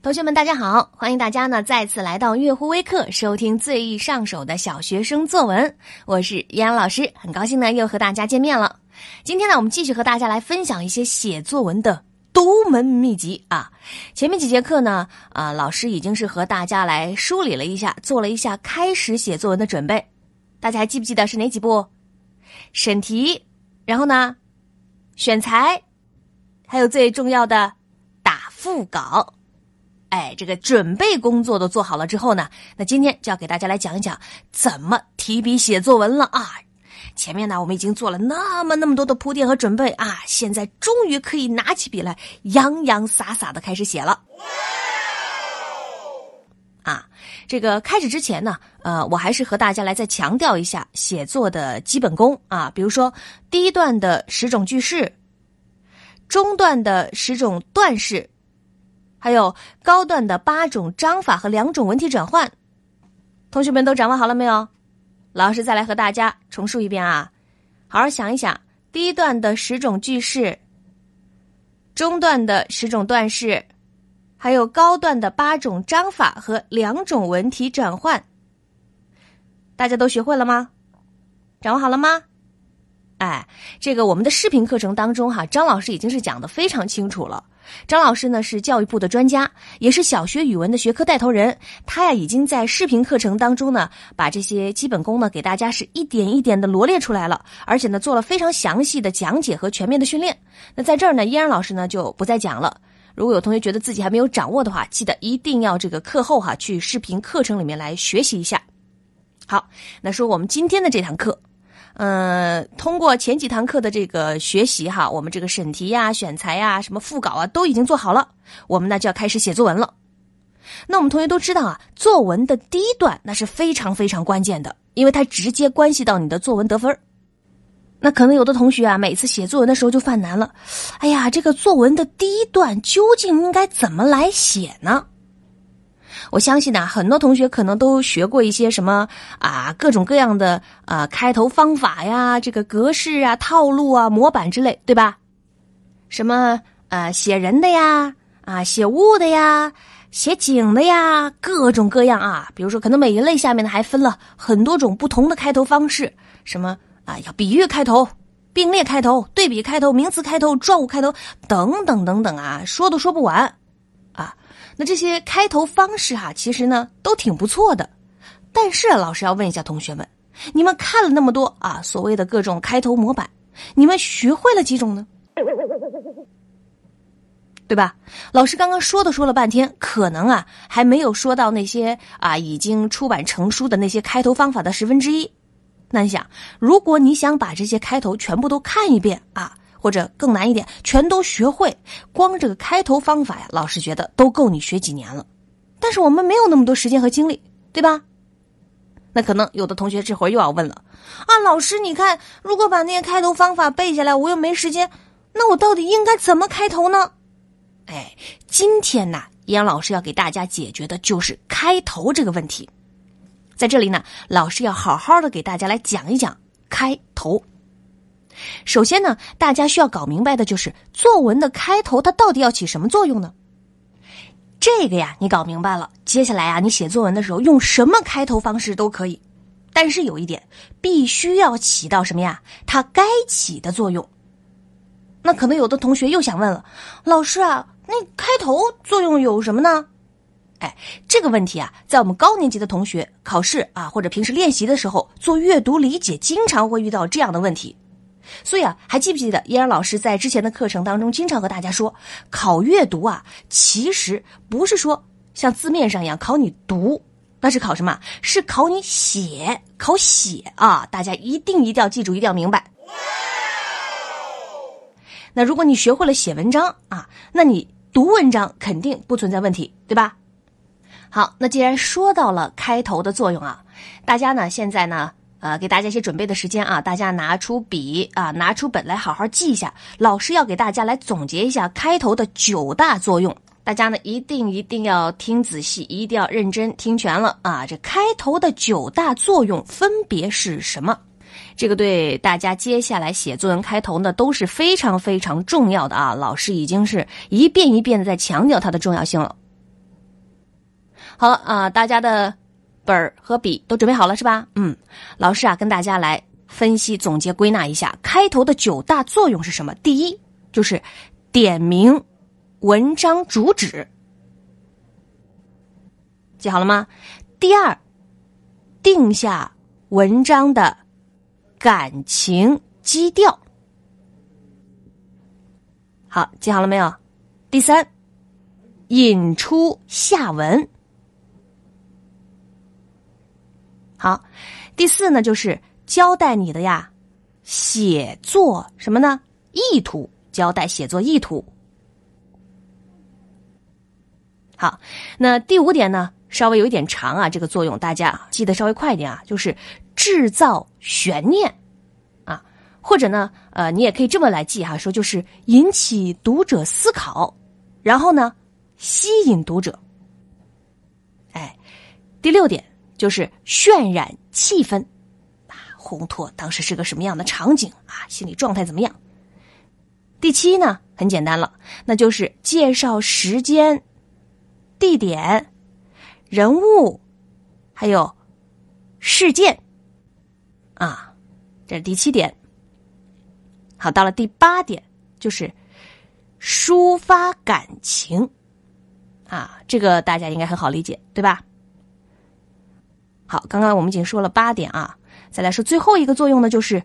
同学们，大家好！欢迎大家呢再次来到月湖微课，收听最易上手的小学生作文。我是依然老师，很高兴呢又和大家见面了。今天呢，我们继续和大家来分享一些写作文的独门秘籍啊。前面几节课呢，啊，老师已经是和大家来梳理了一下，做了一下开始写作文的准备。大家还记不记得是哪几步？审题，然后呢，选材，还有最重要的打腹稿。哎，这个准备工作都做好了之后呢，那今天就要给大家来讲一讲怎么提笔写作文了啊！前面呢，我们已经做了那么那么多的铺垫和准备啊，现在终于可以拿起笔来洋洋洒洒的开始写了。啊，这个开始之前呢，呃，我还是和大家来再强调一下写作的基本功啊，比如说第一段的十种句式，中段的十种段式。还有高段的八种章法和两种文体转换，同学们都掌握好了没有？老师再来和大家重述一遍啊！好好想一想，第一段的十种句式，中段的十种段式，还有高段的八种章法和两种文体转换，大家都学会了吗？掌握好了吗？哎，这个我们的视频课程当中哈，张老师已经是讲的非常清楚了。张老师呢是教育部的专家，也是小学语文的学科带头人。他呀已经在视频课程当中呢，把这些基本功呢给大家是一点一点的罗列出来了，而且呢做了非常详细的讲解和全面的训练。那在这儿呢，依然老师呢就不再讲了。如果有同学觉得自己还没有掌握的话，记得一定要这个课后哈去视频课程里面来学习一下。好，那说我们今天的这堂课。嗯，通过前几堂课的这个学习哈，我们这个审题呀、选材呀、什么副稿啊，都已经做好了。我们呢就要开始写作文了。那我们同学都知道啊，作文的第一段那是非常非常关键的，因为它直接关系到你的作文得分那可能有的同学啊，每次写作文的时候就犯难了。哎呀，这个作文的第一段究竟应该怎么来写呢？我相信呢，很多同学可能都学过一些什么啊，各种各样的啊开头方法呀，这个格式啊、套路啊、模板之类，对吧？什么呃写人的呀，啊写物的呀，写景的呀，各种各样啊。比如说，可能每一类下面呢还分了很多种不同的开头方式，什么啊要比喻开头、并列开头、对比开头、名词开头、状物开头等等等等啊，说都说不完。啊那这些开头方式哈，其实呢都挺不错的，但是老师要问一下同学们，你们看了那么多啊所谓的各种开头模板，你们学会了几种呢？对吧？老师刚刚说的说了半天，可能啊还没有说到那些啊已经出版成书的那些开头方法的十分之一。那你想，如果你想把这些开头全部都看一遍啊？或者更难一点，全都学会，光这个开头方法呀，老师觉得都够你学几年了。但是我们没有那么多时间和精力，对吧？那可能有的同学这会儿又要问了啊，老师，你看，如果把那些开头方法背下来，我又没时间，那我到底应该怎么开头呢？哎，今天呢，杨老师要给大家解决的就是开头这个问题。在这里呢，老师要好好的给大家来讲一讲开头。首先呢，大家需要搞明白的就是作文的开头它到底要起什么作用呢？这个呀，你搞明白了，接下来啊，你写作文的时候用什么开头方式都可以。但是有一点，必须要起到什么呀？它该起的作用。那可能有的同学又想问了，老师啊，那开头作用有什么呢？哎，这个问题啊，在我们高年级的同学考试啊，或者平时练习的时候做阅读理解，经常会遇到这样的问题。所以啊，还记不记得依然老师在之前的课程当中经常和大家说，考阅读啊，其实不是说像字面上一样考你读，那是考什么？是考你写，考写啊！大家一定一定要记住，一定要明白。那如果你学会了写文章啊，那你读文章肯定不存在问题，对吧？好，那既然说到了开头的作用啊，大家呢现在呢。呃，给大家一些准备的时间啊，大家拿出笔啊，拿出本来好好记一下。老师要给大家来总结一下开头的九大作用，大家呢一定一定要听仔细，一定要认真听全了啊！这开头的九大作用分别是什么？这个对大家接下来写作文开头呢都是非常非常重要的啊！老师已经是一遍一遍的在强调它的重要性了。好啊，大家的本儿和笔都准备好了是吧？嗯，老师啊，跟大家来分析、总结、归纳一下开头的九大作用是什么？第一就是点明文章主旨，记好了吗？第二，定下文章的感情基调。好，记好了没有？第三，引出下文。好，第四呢，就是交代你的呀，写作什么呢？意图，交代写作意图。好，那第五点呢，稍微有一点长啊，这个作用大家记得稍微快一点啊，就是制造悬念啊，或者呢，呃，你也可以这么来记哈，说就是引起读者思考，然后呢，吸引读者。哎，第六点。就是渲染气氛，啊，烘托当时是个什么样的场景啊，心理状态怎么样？第七呢，很简单了，那就是介绍时间、地点、人物，还有事件，啊，这是第七点。好，到了第八点，就是抒发感情，啊，这个大家应该很好理解，对吧？好，刚刚我们已经说了八点啊，再来说最后一个作用呢，就是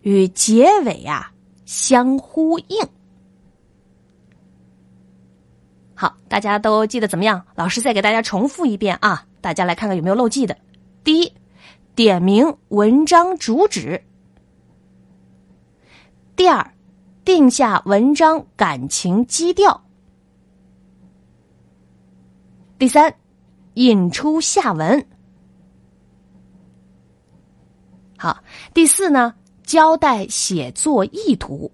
与结尾呀相呼应。好，大家都记得怎么样？老师再给大家重复一遍啊，大家来看看有没有漏记的。第一，点明文章主旨；第二，定下文章感情基调；第三，引出下文。好，第四呢，交代写作意图。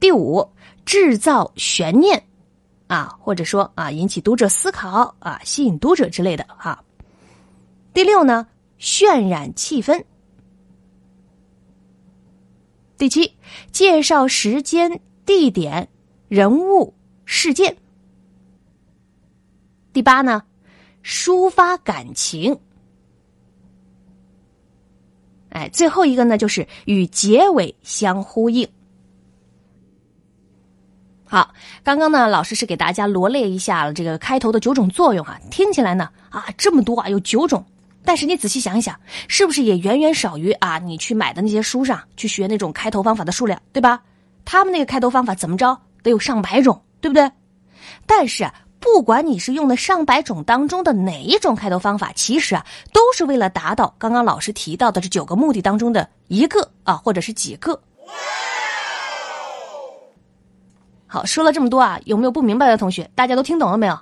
第五，制造悬念，啊，或者说啊，引起读者思考啊，吸引读者之类的哈。第六呢，渲染气氛。第七，介绍时间、地点、人物、事件。第八呢，抒发感情。哎，最后一个呢，就是与结尾相呼应。好，刚刚呢，老师是给大家罗列一下这个开头的九种作用啊，听起来呢啊这么多啊，有九种，但是你仔细想一想，是不是也远远少于啊你去买的那些书上去学那种开头方法的数量，对吧？他们那个开头方法怎么着得有上百种，对不对？但是。不管你是用的上百种当中的哪一种开头方法，其实啊，都是为了达到刚刚老师提到的这九个目的当中的一个啊，或者是几个。好，说了这么多啊，有没有不明白的同学？大家都听懂了没有？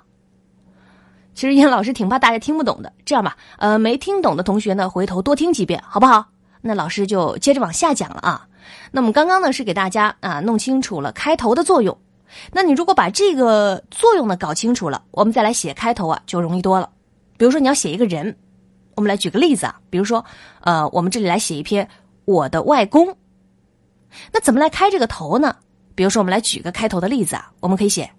其实燕老师挺怕大家听不懂的。这样吧，呃，没听懂的同学呢，回头多听几遍，好不好？那老师就接着往下讲了啊。那么刚刚呢，是给大家啊弄清楚了开头的作用。那你如果把这个作用呢搞清楚了，我们再来写开头啊，就容易多了。比如说你要写一个人，我们来举个例子啊，比如说，呃，我们这里来写一篇我的外公，那怎么来开这个头呢？比如说我们来举个开头的例子啊，我们可以写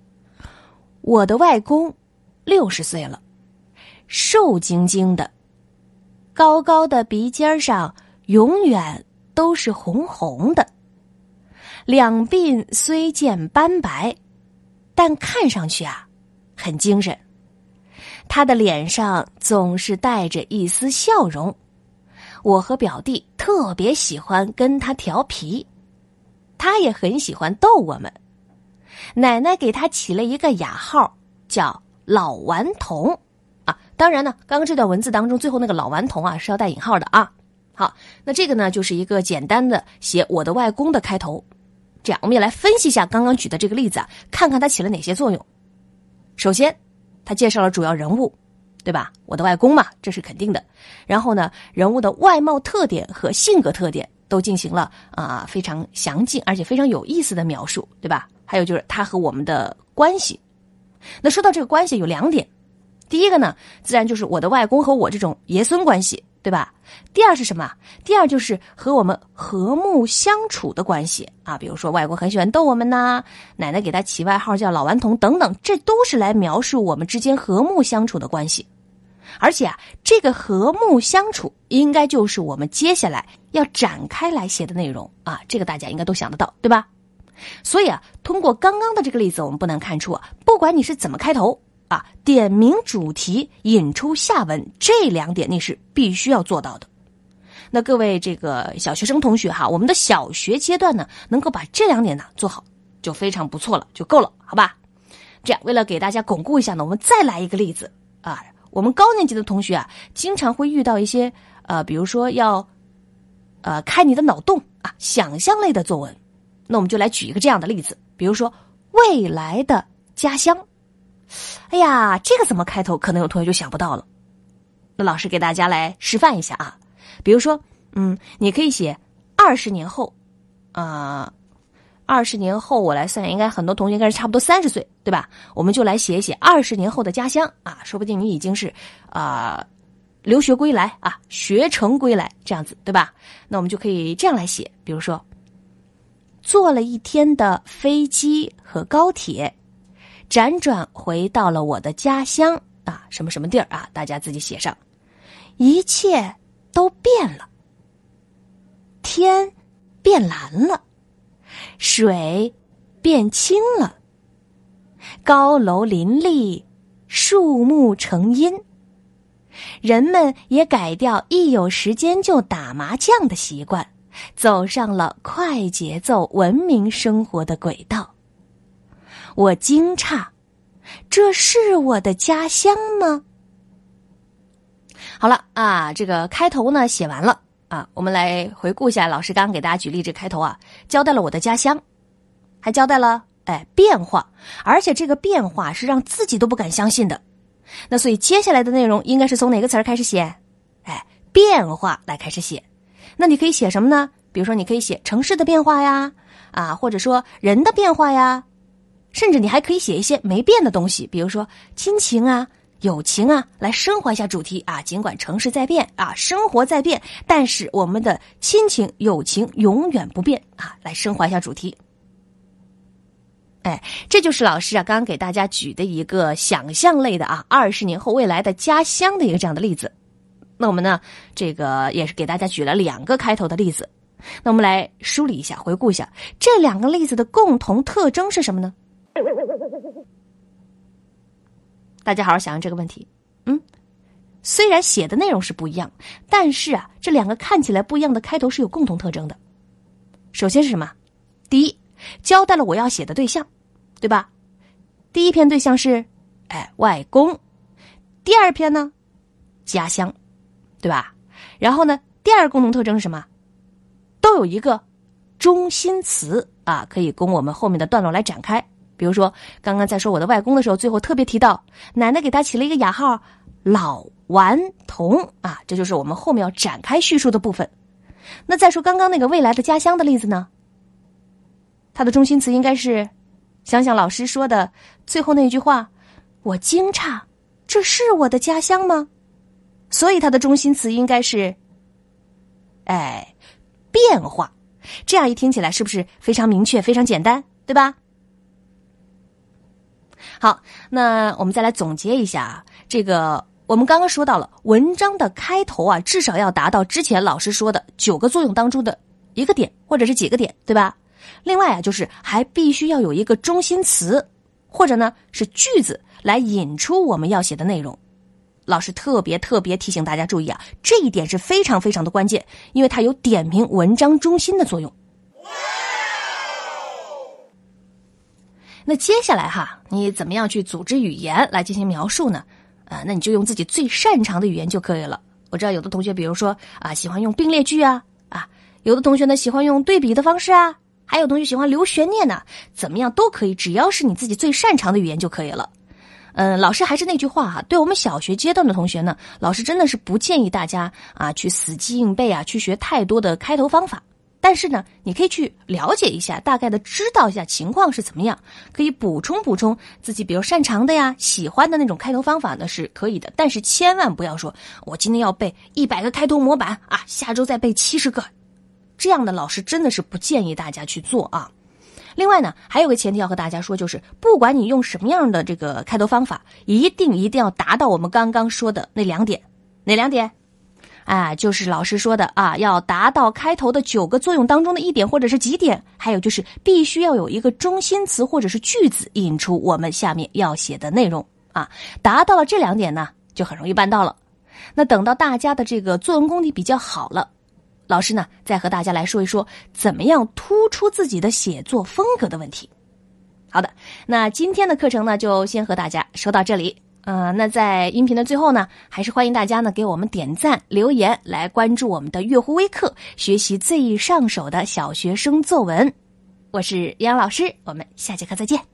我的外公六十岁了，瘦晶晶的，高高的鼻尖上永远都是红红的。两鬓虽见斑白，但看上去啊，很精神。他的脸上总是带着一丝笑容。我和表弟特别喜欢跟他调皮，他也很喜欢逗我们。奶奶给他起了一个雅号，叫“老顽童”啊。当然呢，刚刚这段文字当中最后那个“老顽童”啊是要带引号的啊。好，那这个呢就是一个简单的写我的外公的开头。这样，我们也来分析一下刚刚举的这个例子啊，看看它起了哪些作用。首先，他介绍了主要人物，对吧？我的外公嘛，这是肯定的。然后呢，人物的外貌特点和性格特点都进行了啊非常详尽而且非常有意思的描述，对吧？还有就是他和我们的关系。那说到这个关系，有两点。第一个呢，自然就是我的外公和我这种爷孙关系，对吧？第二是什么？第二就是和我们和睦相处的关系啊，比如说外公很喜欢逗我们呐，奶奶给他起外号叫老顽童等等，这都是来描述我们之间和睦相处的关系。而且啊，这个和睦相处应该就是我们接下来要展开来写的内容啊，这个大家应该都想得到，对吧？所以啊，通过刚刚的这个例子，我们不难看出，不管你是怎么开头啊，点明主题、引出下文这两点，你是必须要做到的。那各位这个小学生同学哈，我们的小学阶段呢，能够把这两点呢做好，就非常不错了，就够了，好吧？这样，为了给大家巩固一下呢，我们再来一个例子啊。我们高年级的同学啊，经常会遇到一些呃，比如说要呃开你的脑洞啊，想象类的作文。那我们就来举一个这样的例子，比如说未来的家乡。哎呀，这个怎么开头？可能有同学就想不到了。那老师给大家来示范一下啊，比如说，嗯，你可以写二十年后，啊。二十年后，我来算，应该很多同学应该是差不多三十岁，对吧？我们就来写一写二十年后的家乡啊，说不定你已经是啊留学归来啊，学成归来这样子，对吧？那我们就可以这样来写，比如说，坐了一天的飞机和高铁，辗转回到了我的家乡啊，什么什么地儿啊？大家自己写上，一切都变了，天变蓝了。水变清了，高楼林立，树木成荫，人们也改掉一有时间就打麻将的习惯，走上了快节奏文明生活的轨道。我惊诧，这是我的家乡吗？好了啊，这个开头呢写完了。啊，我们来回顾一下老师刚刚给大家举例这开头啊，交代了我的家乡，还交代了哎变化，而且这个变化是让自己都不敢相信的。那所以接下来的内容应该是从哪个词儿开始写？哎，变化来开始写。那你可以写什么呢？比如说你可以写城市的变化呀，啊，或者说人的变化呀，甚至你还可以写一些没变的东西，比如说亲情啊。友情啊，来升华一下主题啊！尽管城市在变啊，生活在变，但是我们的亲情、友情永远不变啊！来升华一下主题。哎，这就是老师啊刚刚给大家举的一个想象类的啊，二十年后未来的家乡的一个这样的例子。那我们呢，这个也是给大家举了两个开头的例子。那我们来梳理一下，回顾一下这两个例子的共同特征是什么呢？大家好好想想这个问题。嗯，虽然写的内容是不一样，但是啊，这两个看起来不一样的开头是有共同特征的。首先是什么？第一，交代了我要写的对象，对吧？第一篇对象是哎外公，第二篇呢家乡，对吧？然后呢，第二个共同特征是什么？都有一个中心词啊，可以供我们后面的段落来展开。比如说，刚刚在说我的外公的时候，最后特别提到奶奶给他起了一个雅号“老顽童”啊，这就是我们后面要展开叙述的部分。那再说刚刚那个未来的家乡的例子呢？它的中心词应该是，想想老师说的最后那句话：“我惊诧，这是我的家乡吗？”所以它的中心词应该是，哎，变化。这样一听起来是不是非常明确、非常简单，对吧？好，那我们再来总结一下啊，这个我们刚刚说到了文章的开头啊，至少要达到之前老师说的九个作用当中的一个点或者是几个点，对吧？另外啊，就是还必须要有一个中心词，或者呢是句子来引出我们要写的内容。老师特别特别提醒大家注意啊，这一点是非常非常的关键，因为它有点明文章中心的作用。那接下来哈，你怎么样去组织语言来进行描述呢？啊，那你就用自己最擅长的语言就可以了。我知道有的同学，比如说啊，喜欢用并列句啊，啊，有的同学呢喜欢用对比的方式啊，还有同学喜欢留悬念呢，怎么样都可以，只要是你自己最擅长的语言就可以了。嗯，老师还是那句话哈，对我们小学阶段的同学呢，老师真的是不建议大家啊去死记硬背啊，去学太多的开头方法。但是呢，你可以去了解一下，大概的知道一下情况是怎么样，可以补充补充自己比如擅长的呀、喜欢的那种开头方法呢是可以的。但是千万不要说，我今天要背一百个开头模板啊，下周再背七十个，这样的老师真的是不建议大家去做啊。另外呢，还有个前提要和大家说，就是不管你用什么样的这个开头方法，一定一定要达到我们刚刚说的那两点，哪两点？啊，就是老师说的啊，要达到开头的九个作用当中的一点或者是几点，还有就是必须要有一个中心词或者是句子引出我们下面要写的内容啊。达到了这两点呢，就很容易办到了。那等到大家的这个作文功底比较好了，老师呢再和大家来说一说怎么样突出自己的写作风格的问题。好的，那今天的课程呢就先和大家说到这里。呃，那在音频的最后呢，还是欢迎大家呢给我们点赞、留言，来关注我们的月湖微课，学习最易上手的小学生作文。我是杨老师，我们下节课再见。